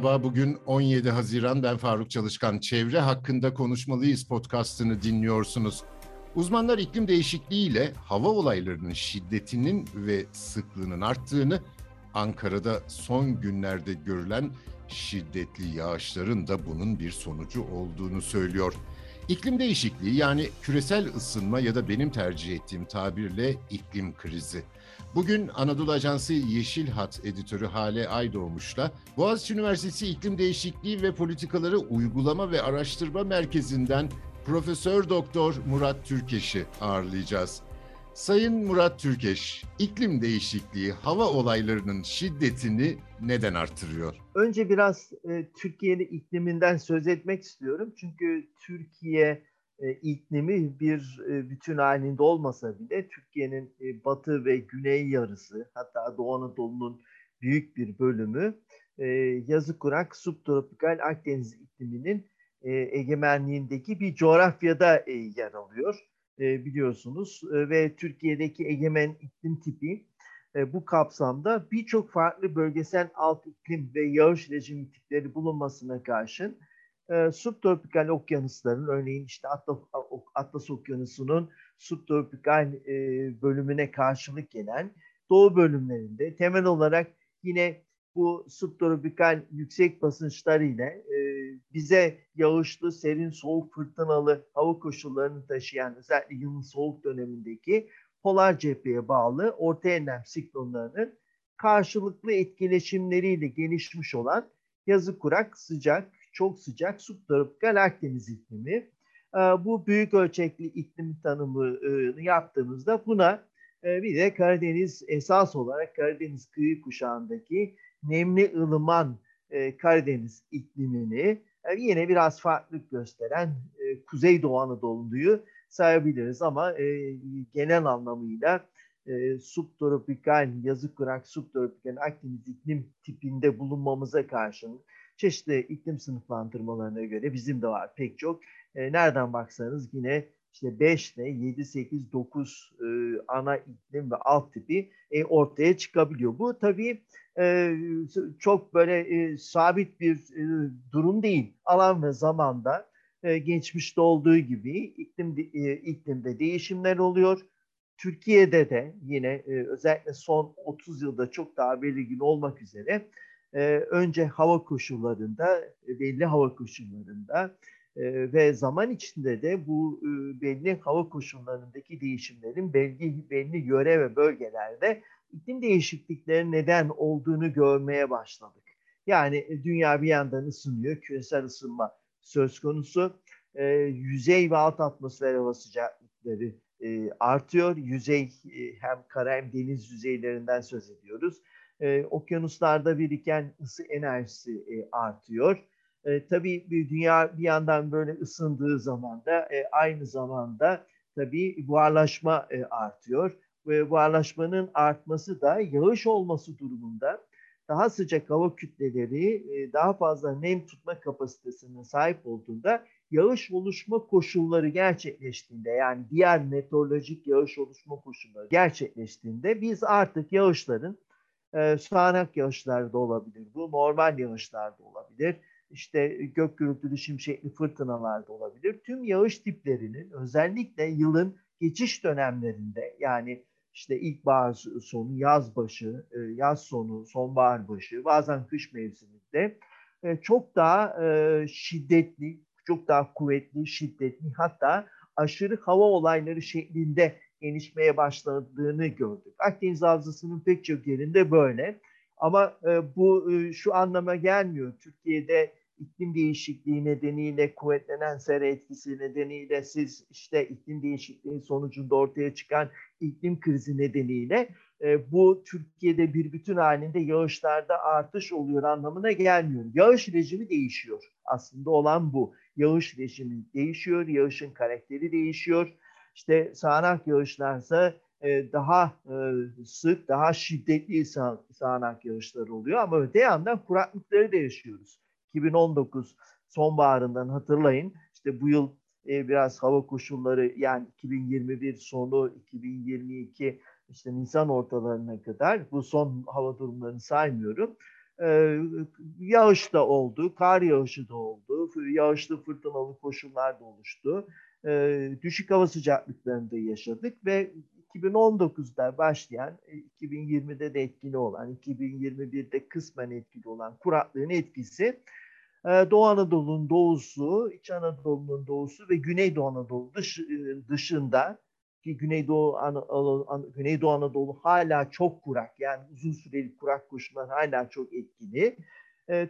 Merhaba, bugün 17 Haziran. Ben Faruk Çalışkan. Çevre hakkında konuşmalıyız podcastını dinliyorsunuz. Uzmanlar iklim değişikliğiyle hava olaylarının şiddetinin ve sıklığının arttığını, Ankara'da son günlerde görülen şiddetli yağışların da bunun bir sonucu olduğunu söylüyor. İklim değişikliği yani küresel ısınma ya da benim tercih ettiğim tabirle iklim krizi. Bugün Anadolu Ajansı Yeşil Hat editörü Hale Aydoğmuş'la Boğaziçi Üniversitesi İklim Değişikliği ve Politikaları Uygulama ve Araştırma Merkezi'nden Profesör Doktor Murat Türkeş'i ağırlayacağız. Sayın Murat Türkeş, iklim değişikliği hava olaylarının şiddetini neden artırıyor? Önce biraz e, Türkiye'nin ikliminden söz etmek istiyorum. Çünkü Türkiye e, iklimi bir e, bütün halinde olmasa bile Türkiye'nin e, batı ve güney yarısı hatta Doğu Anadolu'nun büyük bir bölümü e, yazı kurak subtropikal Akdeniz ikliminin e, egemenliğindeki bir coğrafyada yer alıyor. Biliyorsunuz ve Türkiye'deki egemen iklim tipi bu kapsamda birçok farklı bölgesel alt iklim ve yağış rejimi tipleri bulunmasına karşın e, subtropikal okyanusların örneğin işte Atlas, Okyanusu'nun subtropikal e, bölümüne karşılık gelen doğu bölümlerinde temel olarak yine bu subtropikal yüksek basınçlar ile e, bize yağışlı, serin, soğuk, fırtınalı hava koşullarını taşıyan özellikle yılın soğuk dönemindeki polar cepheye bağlı orta enlem siklonlarının karşılıklı etkileşimleriyle gelişmiş olan yazı kurak, sıcak, çok sıcak subtropikal Akdeniz iklimi. E, bu büyük ölçekli iklim tanımını yaptığımızda buna e, bir de Karadeniz esas olarak Karadeniz kıyı kuşağındaki nemli ılıman e, Karadeniz iklimini yine biraz farklılık gösteren Kuzeydoğu Anadolu'yu sayabiliriz ama genel anlamıyla subtropikal, yazı kurak subtropikal Akdeniz iklim tipinde bulunmamıza karşın çeşitli iklim sınıflandırmalarına göre bizim de var pek çok. E, nereden baksanız yine işte 5 ile 7, 8, 9 e, ana iklim ve alt tipi e, ortaya çıkabiliyor. Bu tabii e, çok böyle e, sabit bir e, durum değil. Alan ve zamanda e, geçmişte olduğu gibi iklim e, iklimde değişimler oluyor. Türkiye'de de yine e, özellikle son 30 yılda çok daha belirgin olmak üzere e, önce hava koşullarında, belli hava koşullarında e, ve zaman içinde de bu e, belli hava koşullarındaki değişimlerin belli, belli yöre ve bölgelerde iklim değişiklikleri neden olduğunu görmeye başladık. Yani e, dünya bir yandan ısınıyor, küresel ısınma söz konusu. E, yüzey ve alt atmosfer hava sıcaklıkları e, artıyor. Yüzey e, hem kara hem deniz yüzeylerinden söz ediyoruz e, okyanuslarda biriken ısı enerjisi e, artıyor. E, tabii dünya bir yandan böyle ısındığı zaman da e, aynı zamanda tabii buharlaşma e, artıyor. Ve buharlaşmanın artması da yağış olması durumunda daha sıcak hava kütleleri e, daha fazla nem tutma kapasitesine sahip olduğunda yağış oluşma koşulları gerçekleştiğinde yani diğer meteorolojik yağış oluşma koşulları gerçekleştiğinde biz artık yağışların e, sağanak yağışlar da olabilir. Bu normal yağışlar da olabilir. İşte gök gürültülü şimşekli fırtınalar da olabilir. Tüm yağış tiplerinin özellikle yılın geçiş dönemlerinde yani işte ilkbahar sonu, yaz başı, e, yaz sonu, sonbahar başı, bazen kış mevsiminde e, çok daha e, şiddetli, çok daha kuvvetli, şiddetli hatta aşırı hava olayları şeklinde gelişmeye başladığını gördük. Akdeniz Havzası'nın pek çok yerinde böyle. Ama e, bu e, şu anlama gelmiyor. Türkiye'de iklim değişikliği nedeniyle kuvvetlenen sera etkisi nedeniyle siz işte iklim değişikliği sonucunda ortaya çıkan iklim krizi nedeniyle e, bu Türkiye'de bir bütün halinde yağışlarda artış oluyor anlamına gelmiyor. Yağış rejimi değişiyor. Aslında olan bu. Yağış rejimi değişiyor, yağışın karakteri değişiyor işte sağanak yağışlarsa e, daha e, sık, daha şiddetli sağ, sağanak yağışlar oluyor. Ama öte yandan kuraklıkları da yaşıyoruz. 2019 sonbaharından hatırlayın. İşte bu yıl e, biraz hava koşulları yani 2021 sonu 2022 işte Nisan ortalarına kadar bu son hava durumlarını saymıyorum. Ee, yağış da oldu, kar yağışı da oldu, yağışlı fırtınalı koşullar da oluştu. Ee, düşük hava sıcaklıklarında yaşadık ve 2019'da başlayan, 2020'de e, de etkili olan, 2021'de kısmen etkili olan kuraklığın etkisi e, Doğu Anadolu'nun doğusu, İç Anadolu'nun doğusu ve Güneydoğu Anadolu dış, e, dışında ki Güneydoğu, Anadolu, Güneydoğu Anadolu hala çok kurak yani uzun süreli kurak koşullar hala çok etkili.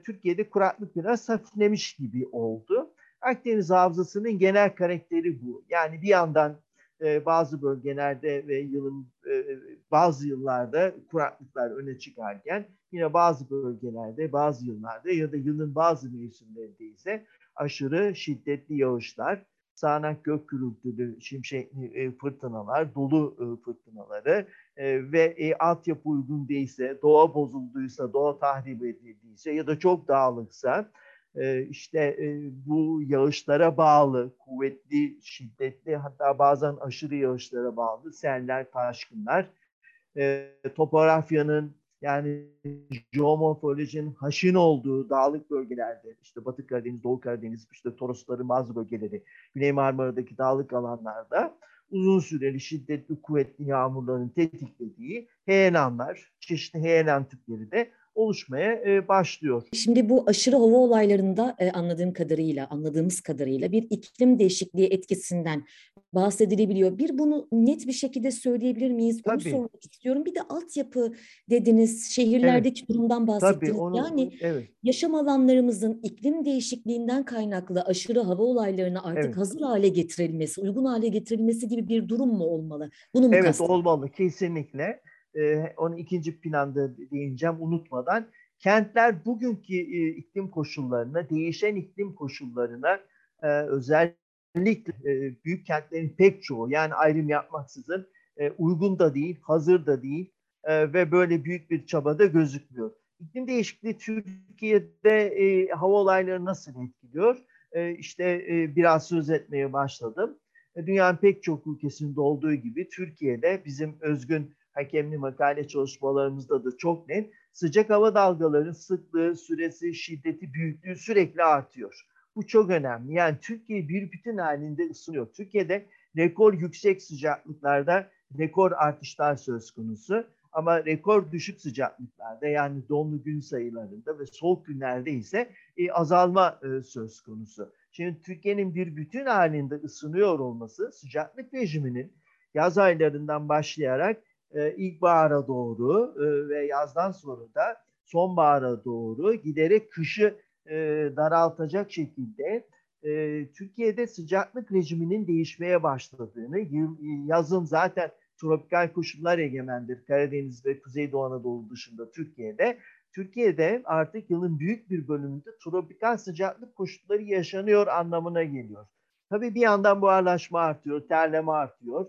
Türkiye'de kuraklık biraz hafiflemiş gibi oldu. Akdeniz Havzası'nın genel karakteri bu. Yani bir yandan e, bazı bölgelerde ve yılın e, bazı yıllarda kuraklıklar öne çıkarken yine bazı bölgelerde bazı yıllarda ya da yılın bazı mevsimlerinde ise aşırı şiddetli yağışlar, sağanak gök gürültülü şimşekli e, fırtınalar, dolu e, fırtınaları e, ve altyapı uygun değilse, doğa bozulduysa, doğa tahrip edildiyse ya da çok dağılıksa e, işte e, bu yağışlara bağlı, kuvvetli, şiddetli hatta bazen aşırı yağışlara bağlı seller, taşkınlar, e, topografyanın yani jeomorfolojinin haşin olduğu dağlık bölgelerde, işte Batı Karadeniz, Doğu Karadeniz, işte Torosların bazı bölgeleri, Güney Marmara'daki dağlık alanlarda uzun süreli şiddetli kuvvetli yağmurların tetiklediği heyelanlar, çeşitli heyelan tipleri de oluşmaya e, başlıyor. Şimdi bu aşırı hava olaylarında e, anladığım kadarıyla, anladığımız kadarıyla bir iklim değişikliği etkisinden bahsedilebiliyor. Bir bunu net bir şekilde söyleyebilir miyiz? Tabii. Onu sormak istiyorum. Bir de altyapı dediniz, şehirlerdeki evet. durumdan bahsettiniz. Tabii, onu, yani evet. yaşam alanlarımızın iklim değişikliğinden kaynaklı aşırı hava olaylarına artık evet. hazır hale getirilmesi, uygun hale getirilmesi gibi bir durum mu olmalı? Bunu mu Evet olmalı kesinlikle e, onu ikinci planda değineceğim unutmadan. Kentler bugünkü e, iklim koşullarına, değişen iklim koşullarına e, özellikle e, büyük kentlerin pek çoğu yani ayrım yapmaksızın e, uygun da değil, hazır da değil e, ve böyle büyük bir çabada gözükmüyor. İklim değişikliği Türkiye'de e, hava olayları nasıl etkiliyor? E, işte e, biraz söz etmeye başladım. E, dünyanın pek çok ülkesinde olduğu gibi Türkiye'de bizim özgün hakemli makale çalışmalarımızda da çok net. Sıcak hava dalgalarının sıklığı, süresi, şiddeti, büyüklüğü sürekli artıyor. Bu çok önemli. Yani Türkiye bir bütün halinde ısınıyor. Türkiye'de rekor yüksek sıcaklıklarda rekor artışlar söz konusu. Ama rekor düşük sıcaklıklarda yani donlu gün sayılarında ve soğuk günlerde ise e, azalma e, söz konusu. Şimdi Türkiye'nin bir bütün halinde ısınıyor olması sıcaklık rejiminin yaz aylarından başlayarak e, ilkbahara doğru e, ve yazdan sonra da sonbahara doğru giderek kışı e, daraltacak şekilde e, Türkiye'de sıcaklık rejiminin değişmeye başladığını, yazın zaten tropikal koşullar egemendir Karadeniz ve Kuzeydoğu Anadolu dışında Türkiye'de. Türkiye'de artık yılın büyük bir bölümünde tropikal sıcaklık koşulları yaşanıyor anlamına geliyor. Tabii bir yandan buharlaşma artıyor, terleme artıyor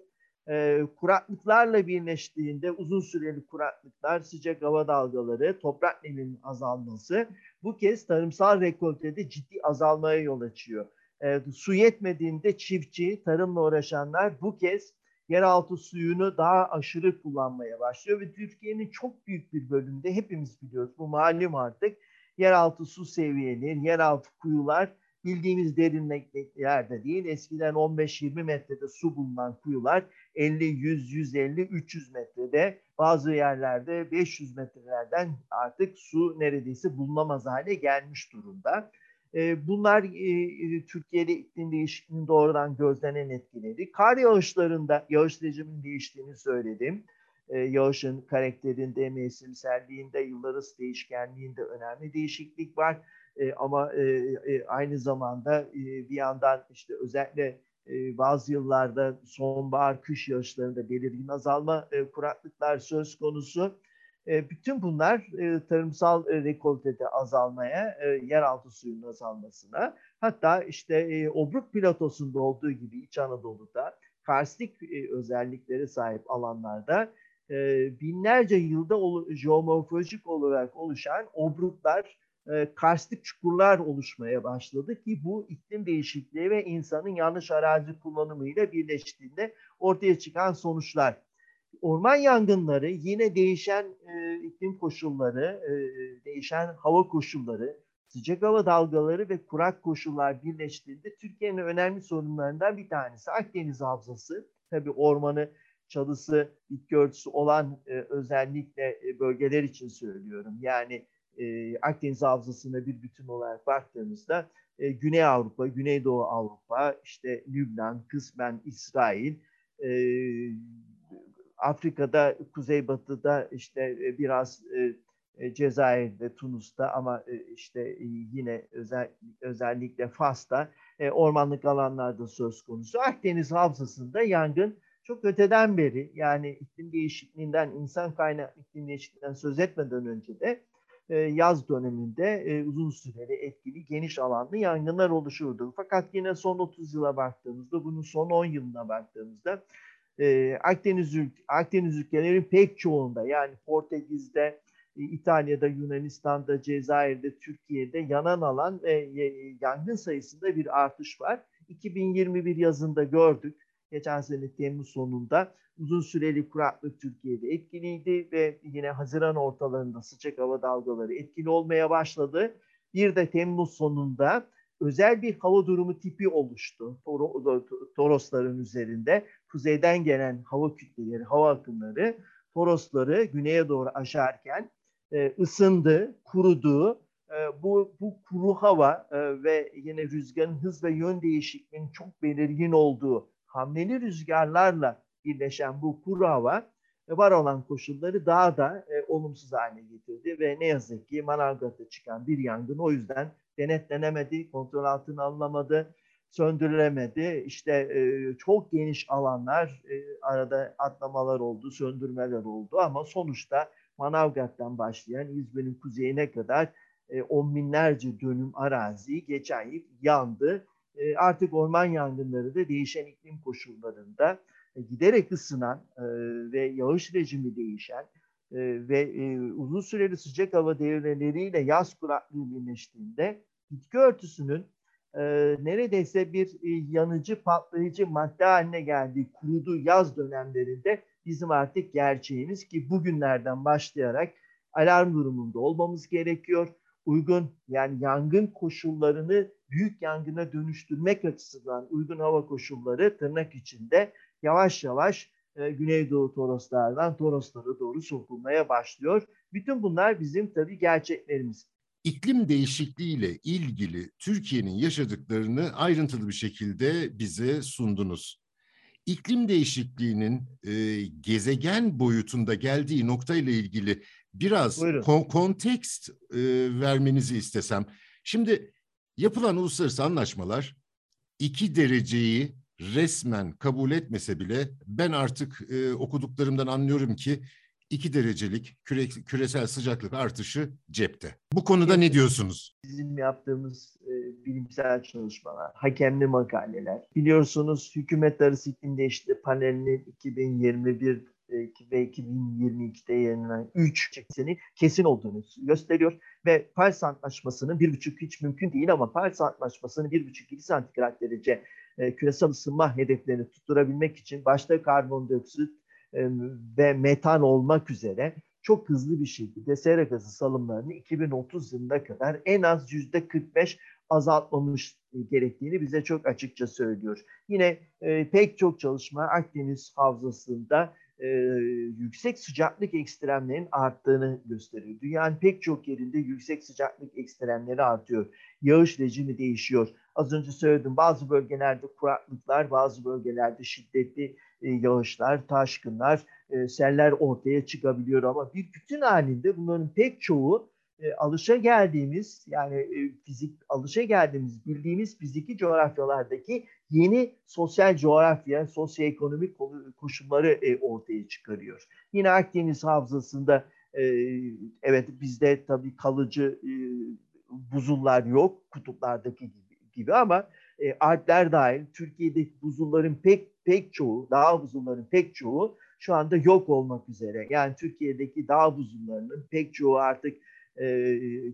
e, kuraklıklarla birleştiğinde uzun süreli kuraklıklar, sıcak hava dalgaları, toprak neminin azalması bu kez tarımsal rekoltede ciddi azalmaya yol açıyor. E, su yetmediğinde çiftçi, tarımla uğraşanlar bu kez yeraltı suyunu daha aşırı kullanmaya başlıyor ve Türkiye'nin çok büyük bir bölümünde hepimiz biliyoruz bu malum artık yeraltı su seviyeleri, yeraltı kuyular bildiğimiz derinliklerde değil. Eskiden 15-20 metrede su bulunan kuyular 50, 100, 150, 300 metrede bazı yerlerde 500 metrelerden artık su neredeyse bulunamaz hale gelmiş durumda. Ee, bunlar e, Türkiye'de iklim değişikliğinin doğrudan gözlenen etkileri. Kar yağışlarında yağış rejiminin değiştiğini söyledim. Ee, yağışın karakterinde, mevsimselliğinde, yıllar arası değişkenliğinde önemli değişiklik var. E, ama e, e, aynı zamanda e, bir yandan işte özellikle e, bazı yıllarda sonbahar, kış yağışlarında belirgin azalma, e, kuraklıklar söz konusu. E, bütün bunlar e, tarımsal e, rekoltede azalmaya, e, yeraltı suyunun azalmasına, hatta işte e, Obruk platosunda olduğu gibi İç Anadolu'da karstik e, özelliklere sahip alanlarda binlerce yılda ol, jeomorfolojik olarak oluşan obruklar e, karstik çukurlar oluşmaya başladı ki bu iklim değişikliği ve insanın yanlış arazi kullanımıyla birleştiğinde ortaya çıkan sonuçlar. Orman yangınları yine değişen e, iklim koşulları, e, değişen hava koşulları, sıcak hava dalgaları ve kurak koşullar birleştiğinde Türkiye'nin önemli sorunlarından bir tanesi Akdeniz Havzası. Tabii ormanı, çalısı, bitki örtüsü olan e, özellikle e, bölgeler için söylüyorum. Yani e, Akdeniz Havzası'na bir bütün olarak baktığımızda e, Güney Avrupa, Güneydoğu Avrupa, işte Lübnan, kısmen İsrail, e, Afrika'da, Kuzeybatı'da işte e, biraz e, e, Cezayir'de, Tunus'ta ama e, işte yine özel, özellikle Fas'ta ormanlık alanlarda söz konusu. Akdeniz Havzası'nda yangın çok öteden beri yani iklim değişikliğinden, insan kaynaklı iklim değişikliğinden söz etmeden önce de yaz döneminde e, uzun süreli etkili geniş alanlı yangınlar oluşurdu. Fakat yine son 30 yıla baktığımızda, bunun son 10 yılına baktığımızda e, Akdeniz, Akdeniz ülkelerin pek çoğunda yani Portekiz'de, İtalya'da, Yunanistan'da, Cezayir'de, Türkiye'de yanan alan ve yangın sayısında bir artış var. 2021 yazında gördük. Geçen sene Temmuz sonunda uzun süreli kuraklık Türkiye'de etkiliydi ve yine Haziran ortalarında sıcak hava dalgaları etkili olmaya başladı. Bir de Temmuz sonunda özel bir hava durumu tipi oluştu Torosların üzerinde. Kuzeyden gelen hava kütleleri, hava akımları Torosları güneye doğru aşarken e, ısındı, kurudu. E, bu, bu kuru hava e, ve yine rüzgarın hız ve yön değişikliğinin çok belirgin olduğu hamleli rüzgarlarla birleşen bu kuru hava e, var olan koşulları daha da e, olumsuz hale getirdi ve ne yazık ki Manavgat'ta çıkan bir yangın o yüzden denetlenemedi, kontrol altına alınamadı, söndürülemedi. İşte e, çok geniş alanlar e, arada atlamalar oldu, söndürmeler oldu ama sonuçta Manavgat'tan başlayan İzmir'in kuzeyine kadar e, on binlerce dönüm arazi geçen yıl yandı. E, artık orman yangınları da değişen iklim koşullarında e, giderek ısınan e, ve yağış rejimi değişen ve uzun süreli sıcak hava devreleriyle yaz kuraklığı birleştiğinde bitki örtüsünün neredeyse bir yanıcı patlayıcı madde haline geldiği kuruduğu yaz dönemlerinde bizim artık gerçeğimiz ki bugünlerden başlayarak alarm durumunda olmamız gerekiyor. Uygun yani yangın koşullarını büyük yangına dönüştürmek açısından uygun hava koşulları tırnak içinde yavaş yavaş e, Güneydoğu Toroslardan Toroslara doğru sokulmaya başlıyor. Bütün bunlar bizim tabii gerçeklerimiz. İklim değişikliğiyle ilgili Türkiye'nin yaşadıklarını ayrıntılı bir şekilde bize sundunuz. İklim değişikliğinin e, gezegen boyutunda geldiği noktayla ilgili biraz kon- kontekst e, vermenizi istesem. Şimdi yapılan uluslararası anlaşmalar iki dereceyi resmen kabul etmese bile ben artık e, okuduklarımdan anlıyorum ki iki derecelik küre, küresel sıcaklık artışı cepte. Bu konuda ne diyorsunuz? Bizim yaptığımız e, bilimsel çalışmalar, hakemli makaleler. Biliyorsunuz hükümet arası iklim değişikliği panelinin 2021 ve 2022'de yayınlanan 3 çekisinin kesin olduğunu gösteriyor. Ve Paris Antlaşması'nın bir buçuk hiç mümkün değil ama Paris Antlaşması'nın bir buçuk iki santigrat derece e, küresel ısınma hedeflerini tutturabilmek için başta karbondioksit e, ve metan olmak üzere çok hızlı bir şekilde sera gazı salımlarını 2030 yılına kadar en az yüzde 45 azaltmamış gerektiğini bize çok açıkça söylüyor. Yine e, pek çok çalışma Akdeniz havzasında e, yüksek sıcaklık ekstremlerinin arttığını gösteriyor. Dünyanın pek çok yerinde yüksek sıcaklık ekstremleri artıyor. Yağış rejimi değişiyor. Az önce söyledim bazı bölgelerde kuraklıklar, bazı bölgelerde şiddetli e, yağışlar, taşkınlar, e, seller ortaya çıkabiliyor ama bir bütün halinde bunların pek çoğu e, alışa geldiğimiz yani e, fizik alışa geldiğimiz bildiğimiz fiziki coğrafyalardaki yeni sosyal coğrafya, sosyoekonomik koşulları e, ortaya çıkarıyor. Yine Akdeniz Havzası'nda e, evet bizde tabii kalıcı e, buzullar yok kutuplardaki gibi, ama e, Alpler dahil Türkiye'deki buzulların pek pek çoğu, dağ buzulların pek çoğu şu anda yok olmak üzere. Yani Türkiye'deki dağ buzullarının pek çoğu artık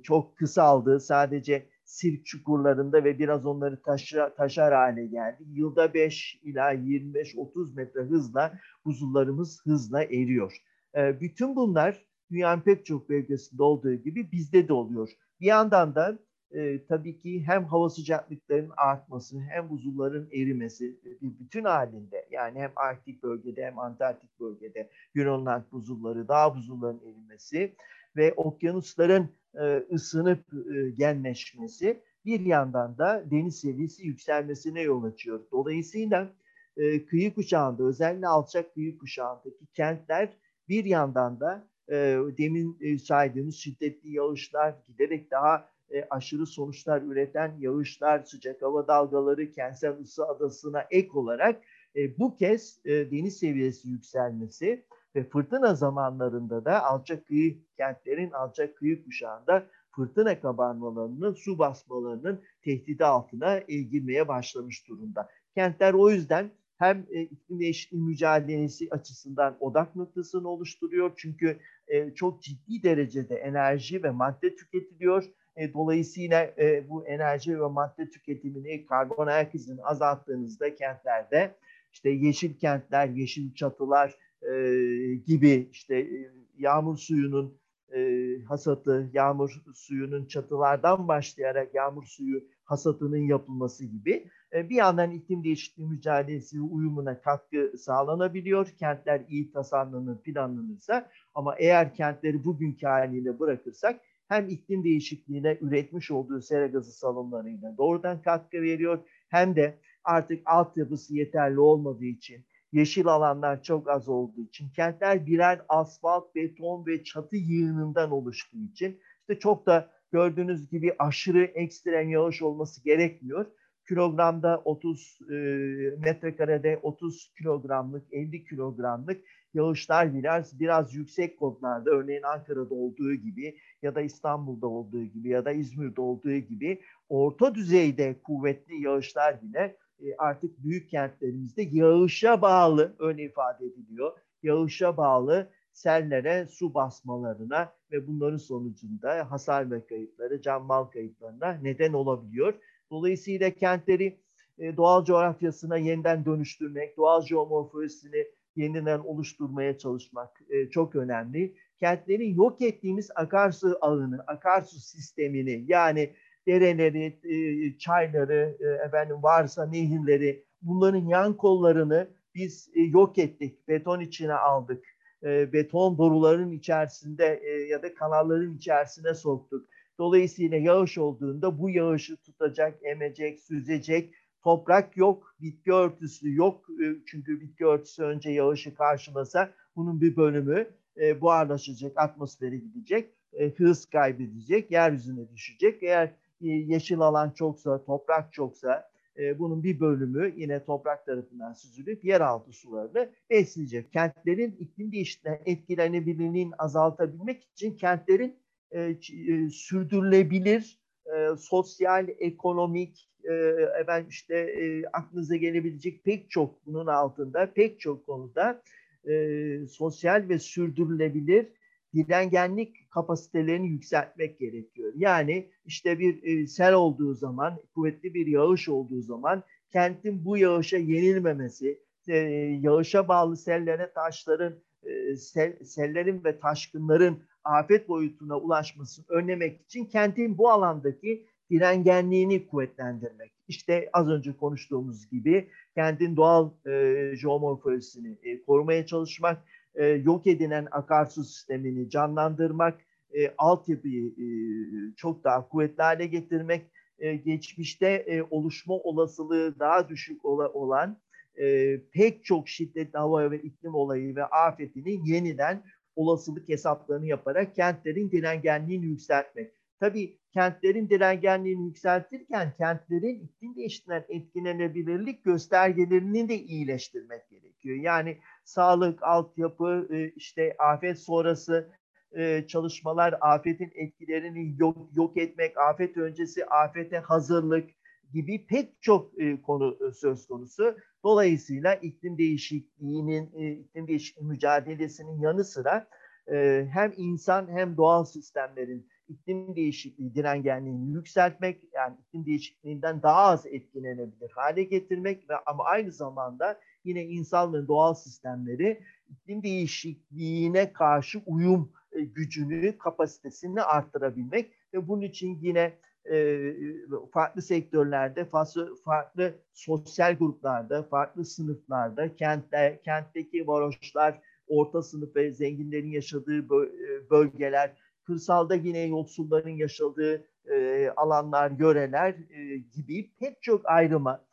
çok kısaldı. Sadece sirk çukurlarında ve biraz onları taşa, taşar hale geldi. Yılda 5 ila 25-30 metre hızla buzullarımız hızla eriyor. E, bütün bunlar dünyanın pek çok bölgesinde olduğu gibi bizde de oluyor. Bir yandan da e, tabii ki hem hava sıcaklıklarının artması hem buzulların erimesi bir bütün halinde yani hem Arktik bölgede hem Antarktik bölgede Grönland buzulları, dağ buzullarının erimesi ve okyanusların e, ısınıp e, genleşmesi bir yandan da deniz seviyesi yükselmesine yol açıyor. Dolayısıyla e, kıyı kuşağında özellikle alçak kıyı kuşağındaki kentler bir yandan da e, demin e, saydığımız şiddetli yağışlar giderek daha aşırı sonuçlar üreten yağışlar, sıcak hava dalgaları, kentsel ısı adasına ek olarak bu kez deniz seviyesi yükselmesi ve fırtına zamanlarında da alçak kıyı kentlerin alçak kıyı kuşağında fırtına kabarmalarının, su basmalarının tehdidi altına e, girmeye başlamış durumda. Kentler o yüzden hem e, iklim değişikliği mücadelesi açısından odak noktasını oluşturuyor. Çünkü e, çok ciddi derecede enerji ve madde tüketiliyor. Dolayısıyla bu enerji ve madde tüketimini karbon ayak izini azalttığınızda kentlerde işte yeşil kentler, yeşil çatılar e, gibi işte e, yağmur suyunun e, hasatı, yağmur suyunun çatılardan başlayarak yağmur suyu hasatının yapılması gibi e, bir yandan iklim değişikliği mücadelesi uyumuna katkı sağlanabiliyor. Kentler iyi tasarlanır, planlanırsa ama eğer kentleri bugünkü haliyle bırakırsak hem iklim değişikliğine üretmiş olduğu sera gazı salımlarıyla doğrudan katkı veriyor hem de artık altyapısı yeterli olmadığı için yeşil alanlar çok az olduğu için kentler birer asfalt, beton ve çatı yığınından oluştuğu için işte çok da gördüğünüz gibi aşırı ekstrem yağış olması gerekmiyor. Kilogramda 30 e, metrekarede 30 kilogramlık 50 kilogramlık yağışlar biraz biraz yüksek kodlarda örneğin Ankara'da olduğu gibi ya da İstanbul'da olduğu gibi ya da İzmir'de olduğu gibi orta düzeyde kuvvetli yağışlar bile artık büyük kentlerimizde yağışa bağlı öyle ifade ediliyor. Yağışa bağlı sellere, su basmalarına ve bunların sonucunda hasar ve kayıpları, can mal kayıplarına neden olabiliyor. Dolayısıyla kentleri e, doğal coğrafyasına yeniden dönüştürmek, doğal jeomorfolojisini yeniden oluşturmaya çalışmak e, çok önemli. Kentlerin yok ettiğimiz akarsu ağını, akarsu sistemini yani dereleri, e, çayları, e, efendim varsa nehirleri, bunların yan kollarını biz e, yok ettik, beton içine aldık. E, beton boruların içerisinde ya da kanalların içerisine soktuk. Dolayısıyla yağış olduğunda bu yağışı tutacak, emecek, süzecek toprak yok, bitki örtüsü yok. Çünkü bitki örtüsü önce yağışı karşılasa bunun bir bölümü buharlaşacak, atmosfere gidecek, hız kaybedecek, yeryüzüne düşecek. Eğer yeşil alan çoksa, toprak çoksa e, bunun bir bölümü yine toprak tarafından süzülüp yeraltı sularını besleyecek. Kentlerin iklim değişikliğine etkilenebilirliğini azaltabilmek için kentlerin e, e, sürdürülebilir e, sosyal, ekonomik, e, efendim işte e, aklınıza gelebilecek pek çok bunun altında pek çok konuda e, sosyal ve sürdürülebilir direngenlik kapasitelerini yükseltmek gerekiyor. Yani işte bir e, sel olduğu zaman, kuvvetli bir yağış olduğu zaman kentin bu yağışa yenilmemesi, e, yağışa bağlı sellere, taşların, e, sel, sellerin ve taşkınların afet boyutuna ulaşmasını önlemek için kentin bu alandaki direngenliğini kuvvetlendirmek. İşte az önce konuştuğumuz gibi kentin doğal e, jeomorfolojisini e, korumaya çalışmak, e, yok edilen akarsu sistemini canlandırmak, e, altyapıyı e, çok daha kuvvetli hale getirmek, e, geçmişte e, oluşma olasılığı daha düşük ola, olan e, pek çok şiddetli hava ve iklim olayı ve afetini yeniden olasılık hesaplarını yaparak kentlerin direngenliğini yükseltmek. Tabii kentlerin direngenliğini yükseltirken kentlerin iklim değişikliğinden etkilenebilirlik göstergelerini de iyileştirmek gerekiyor. Yani sağlık, altyapı, e, işte afet sonrası e, çalışmalar, afetin etkilerini yok, yok etmek, afet öncesi afete hazırlık gibi pek çok e, konu söz konusu. Dolayısıyla iklim değişikliğinin, iklim değişikliği mücadelesinin yanı sıra hem insan hem doğal sistemlerin iklim değişikliği direngenliğini yükseltmek, yani iklim değişikliğinden daha az etkilenebilir hale getirmek ve ama aynı zamanda yine insan ve doğal sistemleri iklim değişikliğine karşı uyum gücünü, kapasitesini arttırabilmek ve bunun için yine farklı sektörlerde, farklı sosyal gruplarda, farklı sınıflarda, kentte, kentteki varoşlar, orta sınıf ve zenginlerin yaşadığı bölgeler, kırsalda yine yoksulların yaşadığı alanlar, yöreler gibi pek çok ayrıma,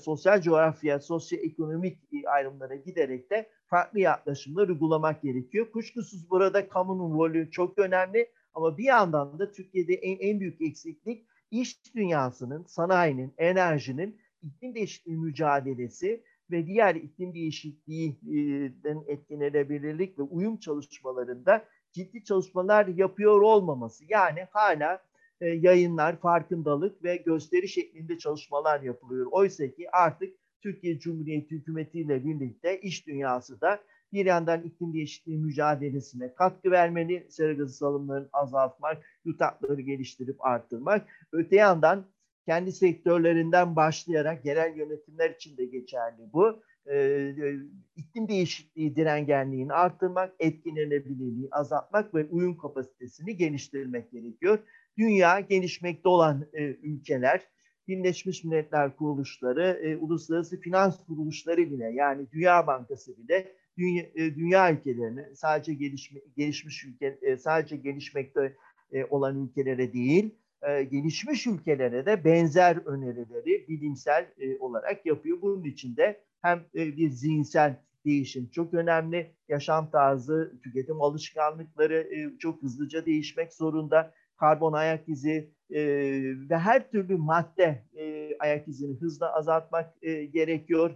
sosyal coğrafya, sosyoekonomik ayrımlara giderek de farklı yaklaşımlar uygulamak gerekiyor. Kuşkusuz burada kamunun rolü çok önemli ama bir yandan da Türkiye'de en, en büyük eksiklik iş dünyasının, sanayinin, enerjinin iklim değişikliği mücadelesi ve diğer iklim değişikliğinden etkilenebilirlik ve uyum çalışmalarında ciddi çalışmalar yapıyor olmaması. Yani hala e, yayınlar, farkındalık ve gösteri şeklinde çalışmalar yapılıyor. Oysa ki artık Türkiye Cumhuriyeti Hükümeti ile birlikte iş dünyası da bir yandan iklim değişikliği mücadelesine katkı vermeli, sera gazı salımlarını azaltmak, yutakları geliştirip arttırmak. Öte yandan kendi sektörlerinden başlayarak genel yönetimler için de geçerli bu. Ee, iklim değişikliği direngenliğini arttırmak, etkilenebilirliği azaltmak ve uyum kapasitesini geliştirmek gerekiyor. Dünya gelişmekte olan e, ülkeler, Birleşmiş Milletler kuruluşları, e, uluslararası finans kuruluşları bile yani Dünya Bankası bile dünya, e, dünya ülkelerine sadece gelişme, gelişmiş ülke e, sadece gelişmekte e, olan ülkelere değil e, gelişmiş ülkelere de benzer önerileri bilimsel e, olarak yapıyor. Bunun için de hem e, bir zihinsel değişim çok önemli. Yaşam tarzı, tüketim alışkanlıkları çok hızlıca değişmek zorunda. Karbon ayak izi ve her türlü madde ayak izini hızla azaltmak gerekiyor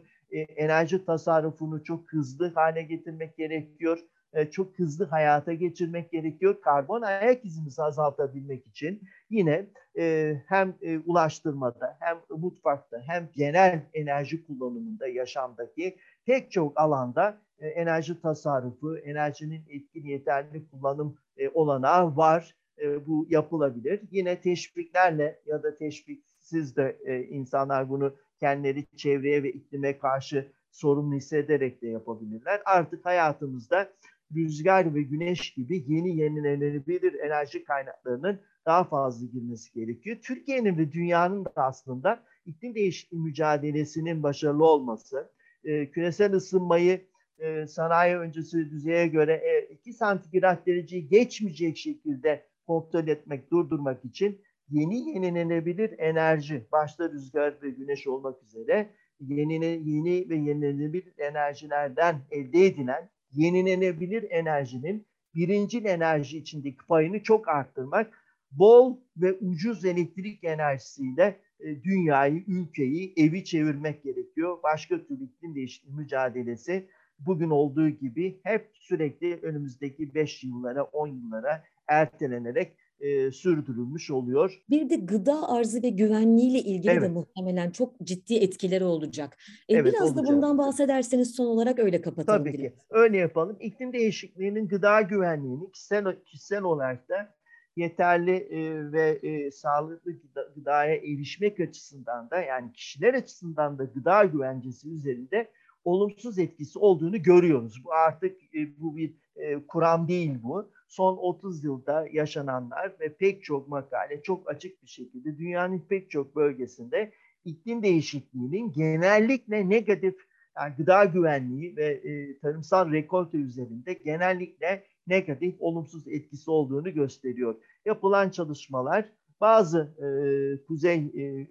enerji tasarrufunu çok hızlı hale getirmek gerekiyor. E, çok hızlı hayata geçirmek gerekiyor. Karbon ayak izimizi azaltabilmek için yine e, hem e, ulaştırmada hem mutfakta hem genel enerji kullanımında yaşamdaki pek çok alanda e, enerji tasarrufu, enerjinin etkili yeterli kullanım e, olanağı var. E, bu yapılabilir. Yine teşviklerle ya da teşviksiz de e, insanlar bunu kendileri çevreye ve iklime karşı sorumlu hissederek de yapabilirler. Artık hayatımızda rüzgar ve güneş gibi yeni yenilenebilir enerji kaynaklarının daha fazla girmesi gerekiyor. Türkiye'nin ve dünyanın da aslında iklim değişikliği mücadelesinin başarılı olması, e, küresel ısınmayı e, sanayi öncesi düzeye göre e, 2 santigrat dereceyi geçmeyecek şekilde kontrol etmek, durdurmak için yeni yenilenebilir enerji, başta rüzgar ve güneş olmak üzere yeni, yeni ve yenilenebilir enerjilerden elde edilen yenilenebilir enerjinin birincil enerji içindeki payını çok arttırmak, bol ve ucuz elektrik enerjisiyle e, dünyayı, ülkeyi, evi çevirmek gerekiyor. Başka türlü iklim değişikliği mücadelesi bugün olduğu gibi hep sürekli önümüzdeki 5 yıllara, 10 yıllara ertelenerek e, sürdürülmüş oluyor. Bir de gıda arzı ve güvenliğiyle ilgili evet. de muhtemelen çok ciddi etkileri olacak. E, evet, biraz olacak. da bundan bahsederseniz son olarak öyle kapatalım. Tabii ki. Öyle yapalım. İklim değişikliğinin gıda güvenliğini kişisel, kişisel olarak da yeterli e, ve e, sağlıklı gıda, gıdaya erişmek açısından da yani kişiler açısından da gıda güvencesi üzerinde olumsuz etkisi olduğunu görüyoruz. Bu artık e, bu bir e, kuram değil bu son 30 yılda yaşananlar ve pek çok makale çok açık bir şekilde dünyanın pek çok bölgesinde iklim değişikliğinin genellikle negatif yani gıda güvenliği ve e, tarımsal rekolte üzerinde genellikle negatif, olumsuz etkisi olduğunu gösteriyor. Yapılan çalışmalar bazı e, kuzey e,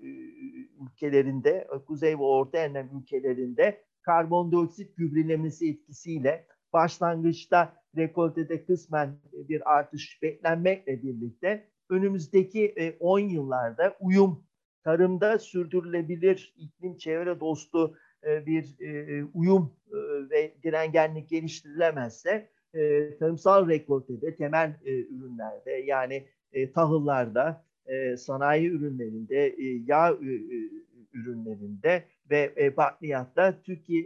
ülkelerinde, kuzey ve orta enlem ülkelerinde karbondioksit gübrelemesi etkisiyle başlangıçta rekoltede kısmen bir artış beklenmekle birlikte önümüzdeki 10 e, yıllarda uyum, tarımda sürdürülebilir iklim çevre dostu e, bir e, uyum ve direngenlik geliştirilemezse tarımsal rekoltede, temel ürünlerde yani tahıllarda, sanayi ürünlerinde, yağ ürünlerinde ve bakliyatta Türkiye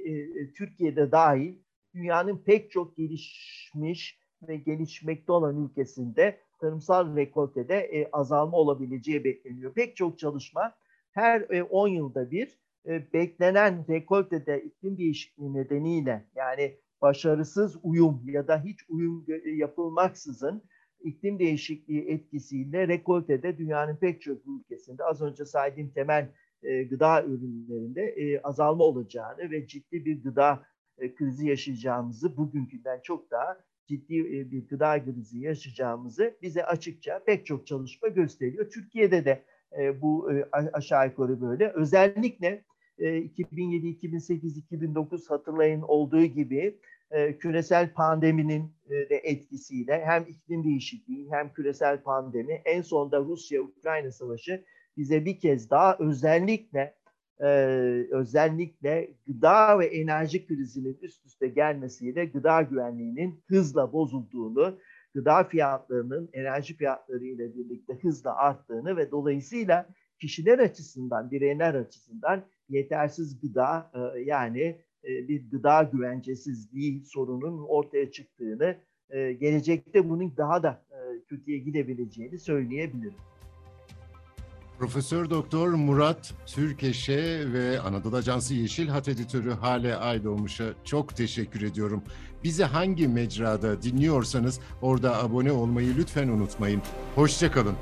Türkiye'de dahil dünyanın pek çok gelişmiş ve gelişmekte olan ülkesinde tarımsal rekoltede e, azalma olabileceği bekleniyor. Pek çok çalışma her e, 10 yılda bir e, beklenen rekoltede iklim değişikliği nedeniyle yani başarısız uyum ya da hiç uyum yapılmaksızın iklim değişikliği etkisiyle rekoltede dünyanın pek çok ülkesinde az önce saydığım temel e, gıda ürünlerinde e, azalma olacağını ve ciddi bir gıda e, krizi yaşayacağımızı bugünkünden çok daha ciddi e, bir gıda krizi yaşayacağımızı bize açıkça pek çok çalışma gösteriyor. Türkiye'de de e, bu aşağı yukarı böyle. Özellikle e, 2007, 2008, 2009 hatırlayın olduğu gibi küresel pandeminin de etkisiyle hem iklim değişikliği hem küresel pandemi en sonunda Rusya-Ukrayna savaşı bize bir kez daha özellikle e, özellikle gıda ve enerji krizinin üst üste gelmesiyle gıda güvenliğinin hızla bozulduğunu, gıda fiyatlarının enerji fiyatları ile birlikte hızla arttığını ve dolayısıyla kişiler açısından, bireyler açısından yetersiz gıda e, yani e, bir gıda güvencesizliği sorunun ortaya çıktığını, e, gelecekte bunun daha da e, kötüye gidebileceğini söyleyebilirim. Profesör Doktor Murat Türkeş'e ve Anadolu Ajansı Yeşil Hat Editörü Hale Aydoğmuş'a çok teşekkür ediyorum. Bizi hangi mecrada dinliyorsanız orada abone olmayı lütfen unutmayın. Hoşçakalın.